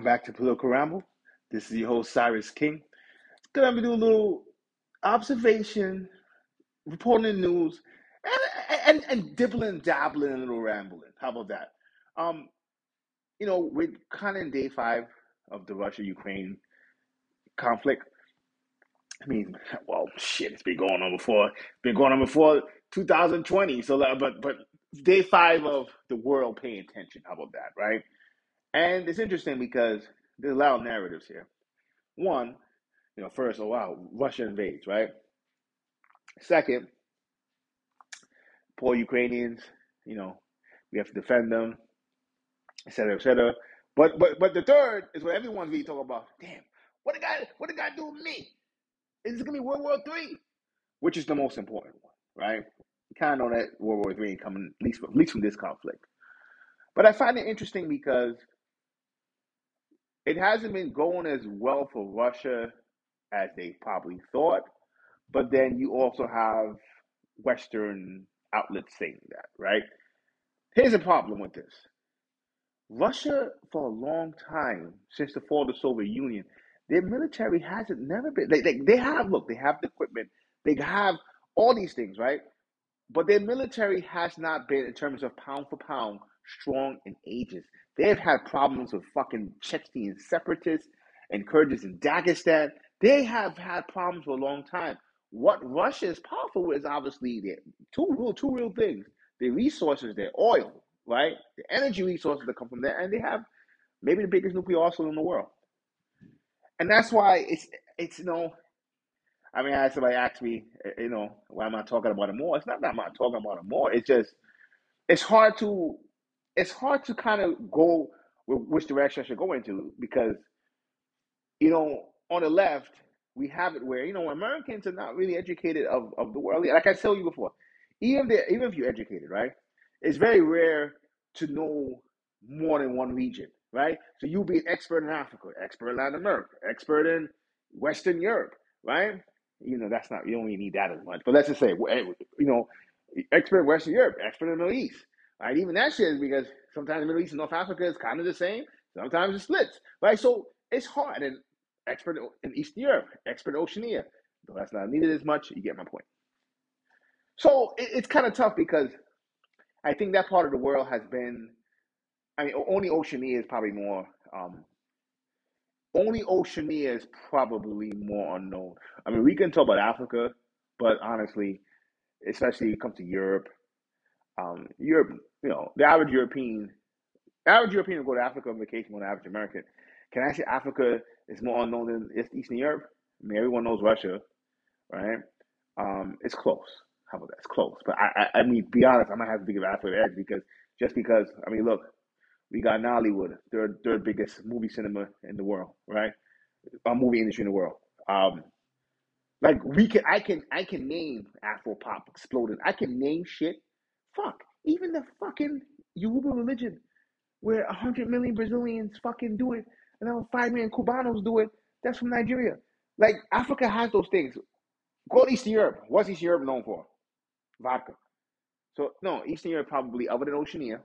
Welcome back to Political Ramble. This is your host Cyrus King. Gonna do a little observation, reporting the news, and and, and dibbling, dabbling, a little rambling. How about that? Um, you know, we're kind of in day five of the Russia-Ukraine conflict. I mean, well, shit, it's been going on before. It's been going on before 2020. So, but but day five of the world paying attention. How about that, right? And it's interesting because there's a lot of narratives here. One, you know, first, oh wow, Russia invades, right? Second, poor Ukrainians, you know, we have to defend them, et cetera, et cetera. But but but the third is what everyone's really talking about. Damn, what the guy what the guy do with me? Is it gonna be World War Three? Which is the most important one, right? You kind of know that World War Three ain't coming at least at least from this conflict. But I find it interesting because it hasn't been going as well for Russia as they probably thought. But then you also have Western outlets saying that, right? Here's the problem with this Russia, for a long time, since the fall of the Soviet Union, their military hasn't never been. They, they, they have, look, they have the equipment, they have all these things, right? But their military has not been, in terms of pound for pound, strong in ages. They've had problems with fucking Chechen separatists and Kurds in Dagestan. They have had problems for a long time. What Russia is powerful with is obviously the two real two real things: the resources, their oil, right? The energy resources that come from there, and they have maybe the biggest nuclear arsenal in the world. And that's why it's it's you know, I mean, I had somebody ask me, you know, why am I talking about it more? It's not that I'm not talking about it more. It's just it's hard to it's hard to kind of go with which direction I should go into because you know on the left we have it where you know Americans are not really educated of, of the world. Like I told you before, even if even if you're educated, right, it's very rare to know more than one region, right? So you'll be an expert in Africa, expert in Latin America, expert in Western Europe, right? You know that's not you don't really need that as much, but let's just say eh, you know expert in Western Europe, expert in the Middle East, right? Even that shit is because sometimes the Middle East and North Africa is kind of the same. Sometimes it splits, right? So it's hard. And expert in Eastern Europe, expert Oceania. Though that's not needed as much, you get my point. So it, it's kind of tough because I think that part of the world has been, I mean, only Oceania is probably more, um, only Oceania is probably more unknown. I mean, we can talk about Africa, but honestly, especially when it comes to Europe, um, Europe, you know, the average European, average European will go to Africa on vacation more than average American. Can I say Africa is more unknown than Eastern Europe? I mean, everyone knows Russia, right? Um, it's close. How about that? It's close. But I, I, I mean, be honest, I might have to give Africa the edge because just because, I mean, look, we got Nollywood, third third biggest movie cinema in the world, right? A movie industry in the world. Um, like we can, I can, I can name Afro pop exploded. I can name shit Fuck, even the fucking Yoruba religion, where a hundred million Brazilians fucking do it, and then five million Cubanos do it. That's from Nigeria. Like Africa has those things. Go to Eastern Europe. What's Eastern Europe known for? Vodka. So no, Eastern Europe probably other than Oceania,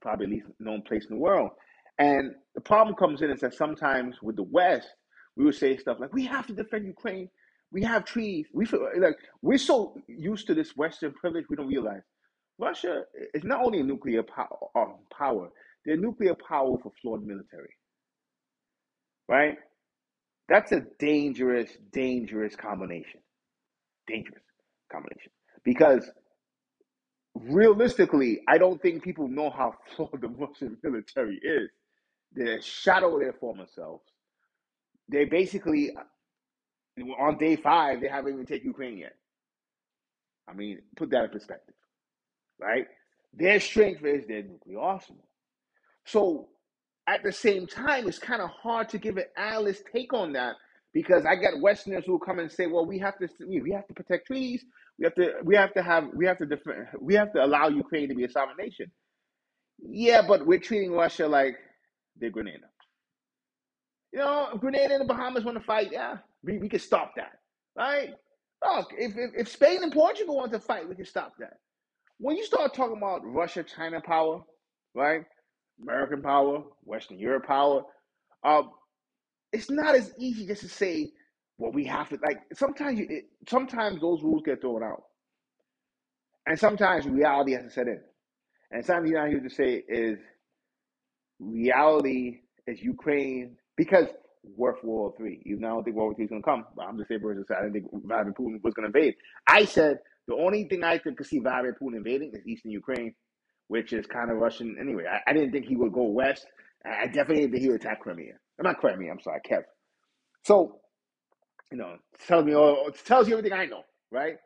probably least known place in the world. And the problem comes in is that sometimes with the West, we would say stuff like, "We have to defend Ukraine. We have trees. We feel like we're so used to this Western privilege, we don't realize Russia is not only a nuclear power, um, power they're a nuclear power for flawed military. Right? That's a dangerous, dangerous combination. Dangerous combination. Because realistically, I don't think people know how flawed the Russian military is. They're shadow their former selves. They basically, on day five, they haven't even taken Ukraine yet. I mean, put that in perspective right? Their strength is their nuclear arsenal. So at the same time, it's kind of hard to give an analyst take on that because I get Westerners who come and say, "Well, we have to we have to protect trees. We have to we have to have we have to defend, we have to allow Ukraine to be a sovereign nation." Yeah, but we're treating Russia like they're Grenada. You know, Grenada and the Bahamas want to fight, yeah, we, we can stop that, right? Look, if, if, if Spain and Portugal want to fight, we can stop that when you start talking about Russia, China power, right? American power, Western Europe power, Um, it's not as easy just to say, well, we have to like. Sometimes you, it, sometimes those rules get thrown out, and sometimes reality has to set in. And something not here to say is reality is Ukraine because we're World War Three. Even though I don't think World War Three is going to come, but I'm just saying, versus I didn't think Vladimir Putin was going to invade. I said the only thing I could see Vladimir Putin invading is Eastern Ukraine, which is kind of Russian anyway. I, I didn't think he would go west. I definitely didn't think he would attack Crimea. I'm not Crimea. I'm sorry, Kiev. So you know, it tells me all, tells you everything I know, right?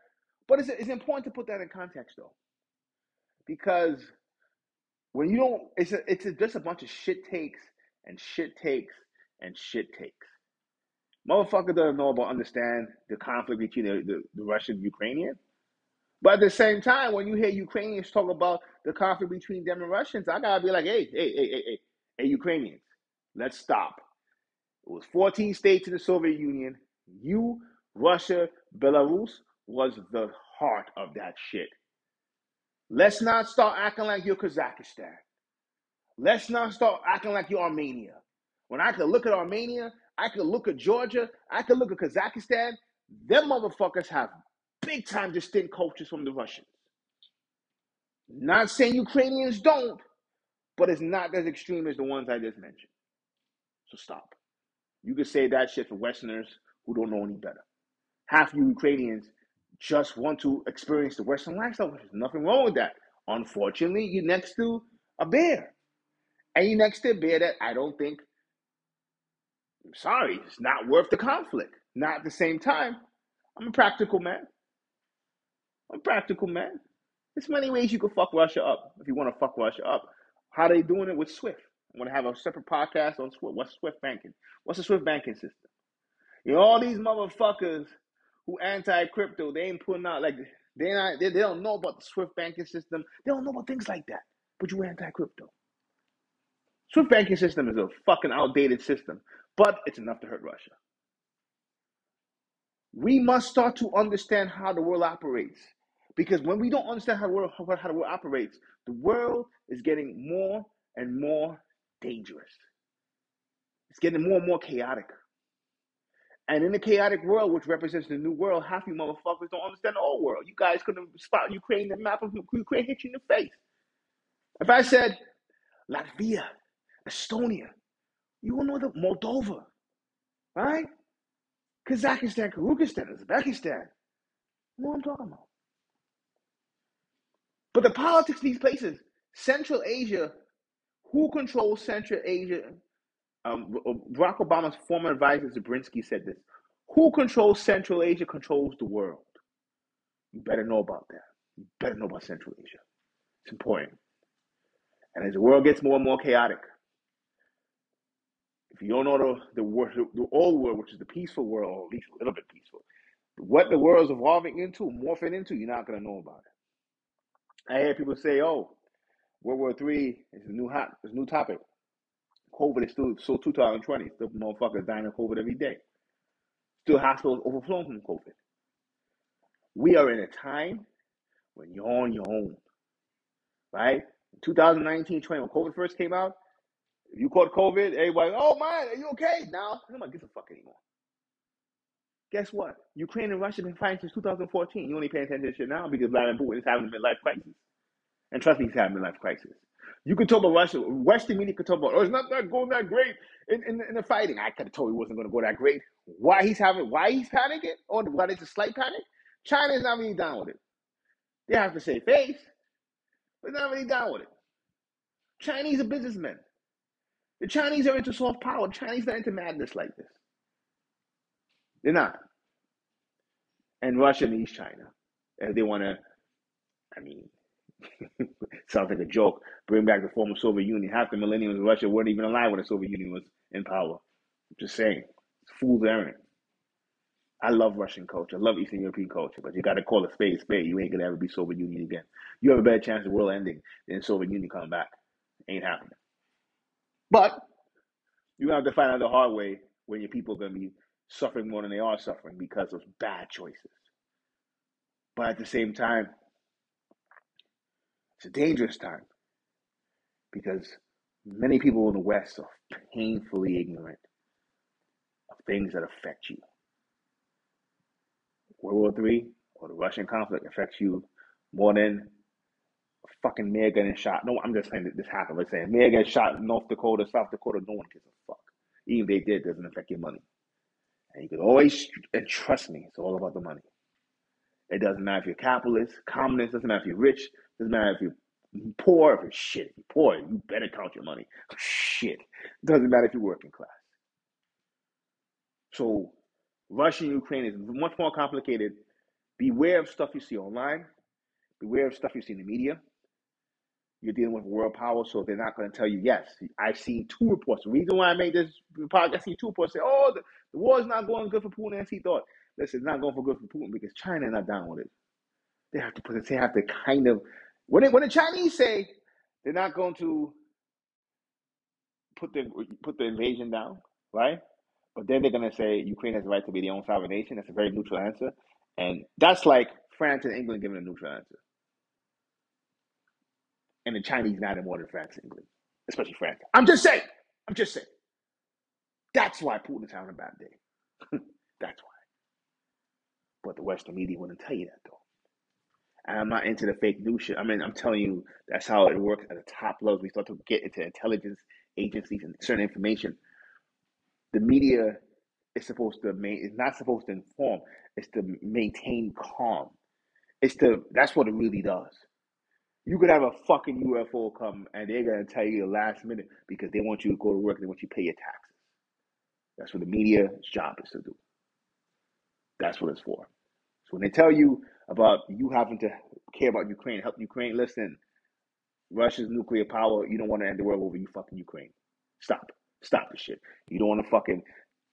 But it's, it's important to put that in context though, because when you don't, it's a, it's a, just a bunch of shit takes and shit takes and shit takes. Motherfucker doesn't know about understand the conflict between the, the, the Russian and Ukrainian. But at the same time, when you hear Ukrainians talk about the conflict between them and Russians, I gotta be like, hey, hey, hey, hey, hey, hey, Ukrainians, let's stop. It was 14 states in the Soviet Union. You, Russia, Belarus was the heart of that shit. Let's not start acting like you're Kazakhstan. Let's not start acting like you're Armenia. When I could look at Armenia, I could look at Georgia, I could look at Kazakhstan. Them motherfuckers have big time distinct cultures from the Russians. Not saying Ukrainians don't, but it's not as extreme as the ones I just mentioned. So stop. You could say that shit for Westerners who don't know any better. Half you Ukrainians just want to experience the Western lifestyle, is nothing wrong with that. Unfortunately, you're next to a bear. And you're next to a bear that I don't think, I'm sorry, it's not worth the conflict. Not at the same time. I'm a practical man. I'm practical man. There's many ways you can fuck Russia up if you want to fuck Russia up. How they doing it with Swift? I'm gonna have a separate podcast on Swift. What's Swift banking? What's the Swift banking system? You know, all these motherfuckers who anti crypto, they ain't putting out like they not they, they don't know about the Swift banking system. They don't know about things like that. But you anti crypto. Swift banking system is a fucking outdated system, but it's enough to hurt Russia. We must start to understand how the world operates. Because when we don't understand how the world, how the world operates, the world is getting more and more dangerous. It's getting more and more chaotic. And in the chaotic world, which represents the new world, half you motherfuckers don't understand the old world. You guys couldn't spot Ukraine, the map of Ukraine hit you in the face. If I said Latvia, Estonia, you will know the Moldova, right? Kazakhstan, Kyrgyzstan, Uzbekistan. You know what I'm talking about. But the politics of these places, Central Asia, who controls Central Asia um, Barack Obama's former advisor Zabriskie said this: "Who controls Central Asia controls the world." You better know about that. You better know about Central Asia. It's important. And as the world gets more and more chaotic, if you don't know the the, world, the old world, which is the peaceful world, or at least a little bit peaceful, what the world is evolving into, morphing into, you're not gonna know about it. I hear people say, "Oh, World War Three is a new hot, is a new topic." COVID is still so 2020. Still motherfuckers dying of COVID every day. Still hospitals overflowing from COVID. We are in a time when you're on your own. Right? 2019, 20, when COVID first came out, if you caught COVID, everybody, oh man, are you okay? Now, nobody gives a fuck anymore. Guess what? Ukraine and Russia have been fighting since 2014. You only paying attention to this shit now because Vladimir Putin is having a midlife crisis. And trust me, he's having a midlife crisis. You could talk about Russia. Western media could talk about, oh, it's not that going that great in, in, in the fighting. I could have told you it wasn't going to go that great. Why he's having, why he's panicking, or why there's a slight panic? China is not really down with it. They have to say face, but not really down with it. Chinese are businessmen. The Chinese are into soft power. The Chinese are into madness like this. They're not. And Russia needs China. If they want to, I mean, Sounds like a joke. Bring back the former Soviet Union. Half the millennials in Russia weren't even alive when the Soviet Union was in power. Just saying. Fool's errand. I love Russian culture. I love Eastern European culture, but you got to call a spade spade. You ain't gonna ever be Soviet Union again. You have a better chance of the world ending than Soviet Union coming back. Ain't happening. But you have to find out the hard way when your people are gonna be suffering more than they are suffering because of bad choices. But at the same time, it's a dangerous time because Many people in the West are painfully ignorant of things that affect you. World War Three or the Russian conflict affects you more than a fucking mayor getting shot. No, I'm just saying that this happened. Let's say mayor gets shot in North Dakota, South Dakota, no one gives a fuck. Even if they did, doesn't affect your money. And you can always, and trust me, it's all about the money. It doesn't matter if you're capitalist, communist, doesn't matter if you're rich, doesn't matter if you're poor, if you're shit. If you're poor, you better count your money. Shit. Doesn't matter if you're working class. So Russia and Ukraine is much more complicated. Beware of stuff you see online. Beware of stuff you see in the media. You're dealing with world power, so they're not going to tell you, yes, I've seen two reports. The reason why I made this podcast, I see two reports say, oh, the, the war is not going good for Putin as he thought. Listen, it's not going for good for Putin because China is not down with it. They have to put they have to kind of, when, when the Chinese say they're not going to put the, put the invasion down, right? But then they're going to say Ukraine has the right to be their own sovereign nation. That's a very neutral answer. And that's like France and England giving a neutral answer. And the Chinese matter more than France and England, especially France. I'm just saying. I'm just saying. That's why Putin's having a bad day. That's why. But the Western media wouldn't tell you that, though. And I'm not into the fake news shit. I mean, I'm telling you, that's how it works at the top levels. We start to get into intelligence agencies and certain information. The media is supposed to main is not supposed to inform. It's to maintain calm. It's to that's what it really does. You could have a fucking UFO come and they're gonna tell you the last minute because they want you to go to work and they want you to pay your taxes. That's what the media's job is to do. That's what it's for. So when they tell you about you having to care about Ukraine, help Ukraine, listen, Russia's nuclear power, you don't want to end the world over you fucking Ukraine. Stop. Stop the shit. You don't want to fucking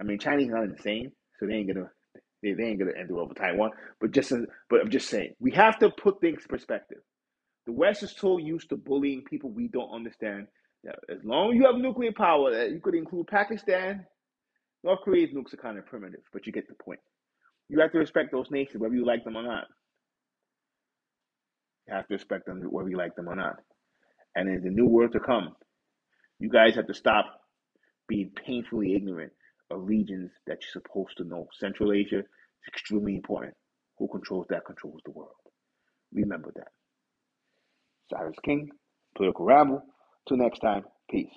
I mean Chinese not insane, so they ain't gonna they, they ain't gonna end the world over Taiwan. But just but I'm just saying, we have to put things in perspective. The West is so used to bullying people we don't understand as long as you have nuclear power, that you could include Pakistan, North Korea's nukes are kind of primitive, but you get the point. You have to respect those nations, whether you like them or not. You have to respect them whether you like them or not. And in the new world to come, you guys have to stop being painfully ignorant of regions that you're supposed to know. Central Asia is extremely important. Who controls that controls the world. Remember that. Cyrus King, Political Ramble. Till next time, peace.